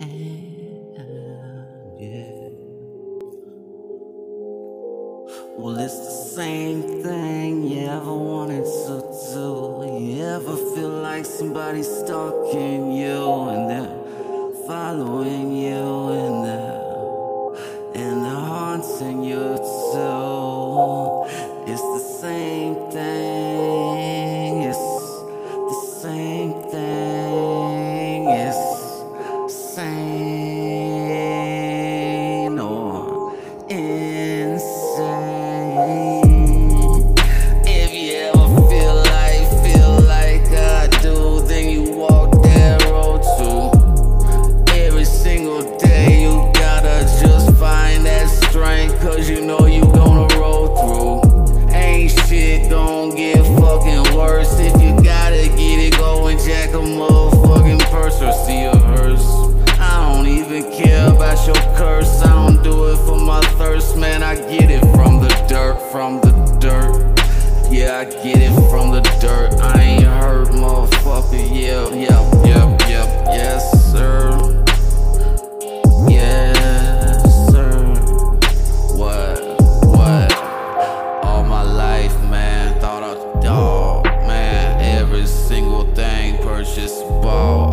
And yeah. Well, it's the same thing you ever wanted to do. You ever feel like somebody's stalking you and they're following you and they're, and they're haunting you. Purse or see a hearse. I don't even care about your curse, I don't do it for my thirst, man. I get it from the dirt, from the dirt. Yeah, I get it from the dirt. I ain't hurt, motherfucker. Yeah, yeah, yeah, yeah, yes, sir. Yes, sir. What? What? All my life, man. Thought I, dog, man. Every single thing purchased, bought.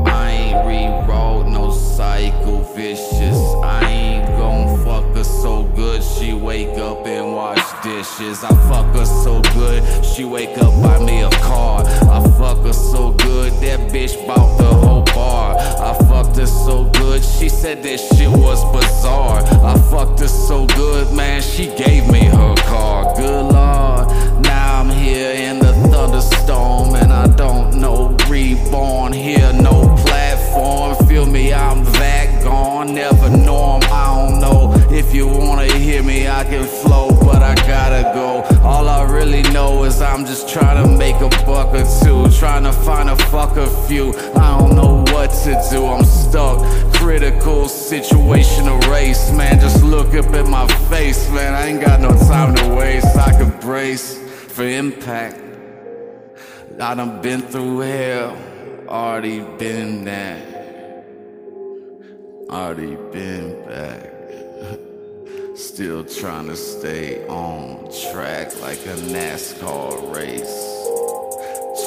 Rewrote no cycle vicious. I ain't gon' fuck her so good. She wake up and wash dishes. I fuck her so good. She wake up, buy me a car. I fuck her so good. That bitch bought the whole bar. I fucked her so good. She said that shit was bizarre. I fucked her so good, man. She gave me her car. Good lord. Now I'm here in the thunderstorm. And I don't know. Reborn here, no platform. Feel me, I'm that gone. Never norm. I don't know if you wanna hear me. I can flow, but I gotta go. All I really know is I'm just trying to make a buck or two. Trying to find a fuck a few. I don't know what to do. I'm stuck. Critical situational race, man. Just look up at my face, man. I ain't got no time to waste. I can brace for impact. I done been through hell, Already been there. Already been back. Still trying to stay on track like a NASCAR race.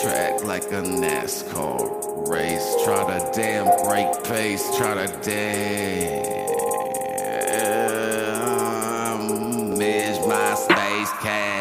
Track like a NASCAR race. Try to damn break pace. Try to damn manage my space. Cash.